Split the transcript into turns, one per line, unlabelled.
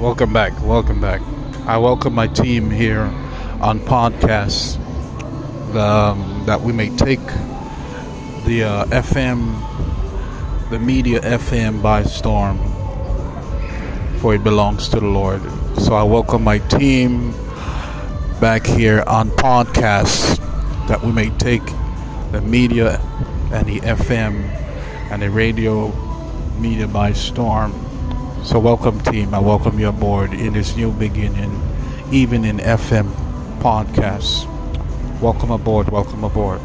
Welcome back. Welcome back. I welcome my team here on podcasts um, that we may take the uh, FM, the media FM by storm, for it belongs to the Lord. So I welcome my team back here on podcasts that we may take the media and the FM and the radio media by storm. So, welcome, team. I welcome you aboard in this new beginning, even in FM podcasts. Welcome aboard, welcome aboard.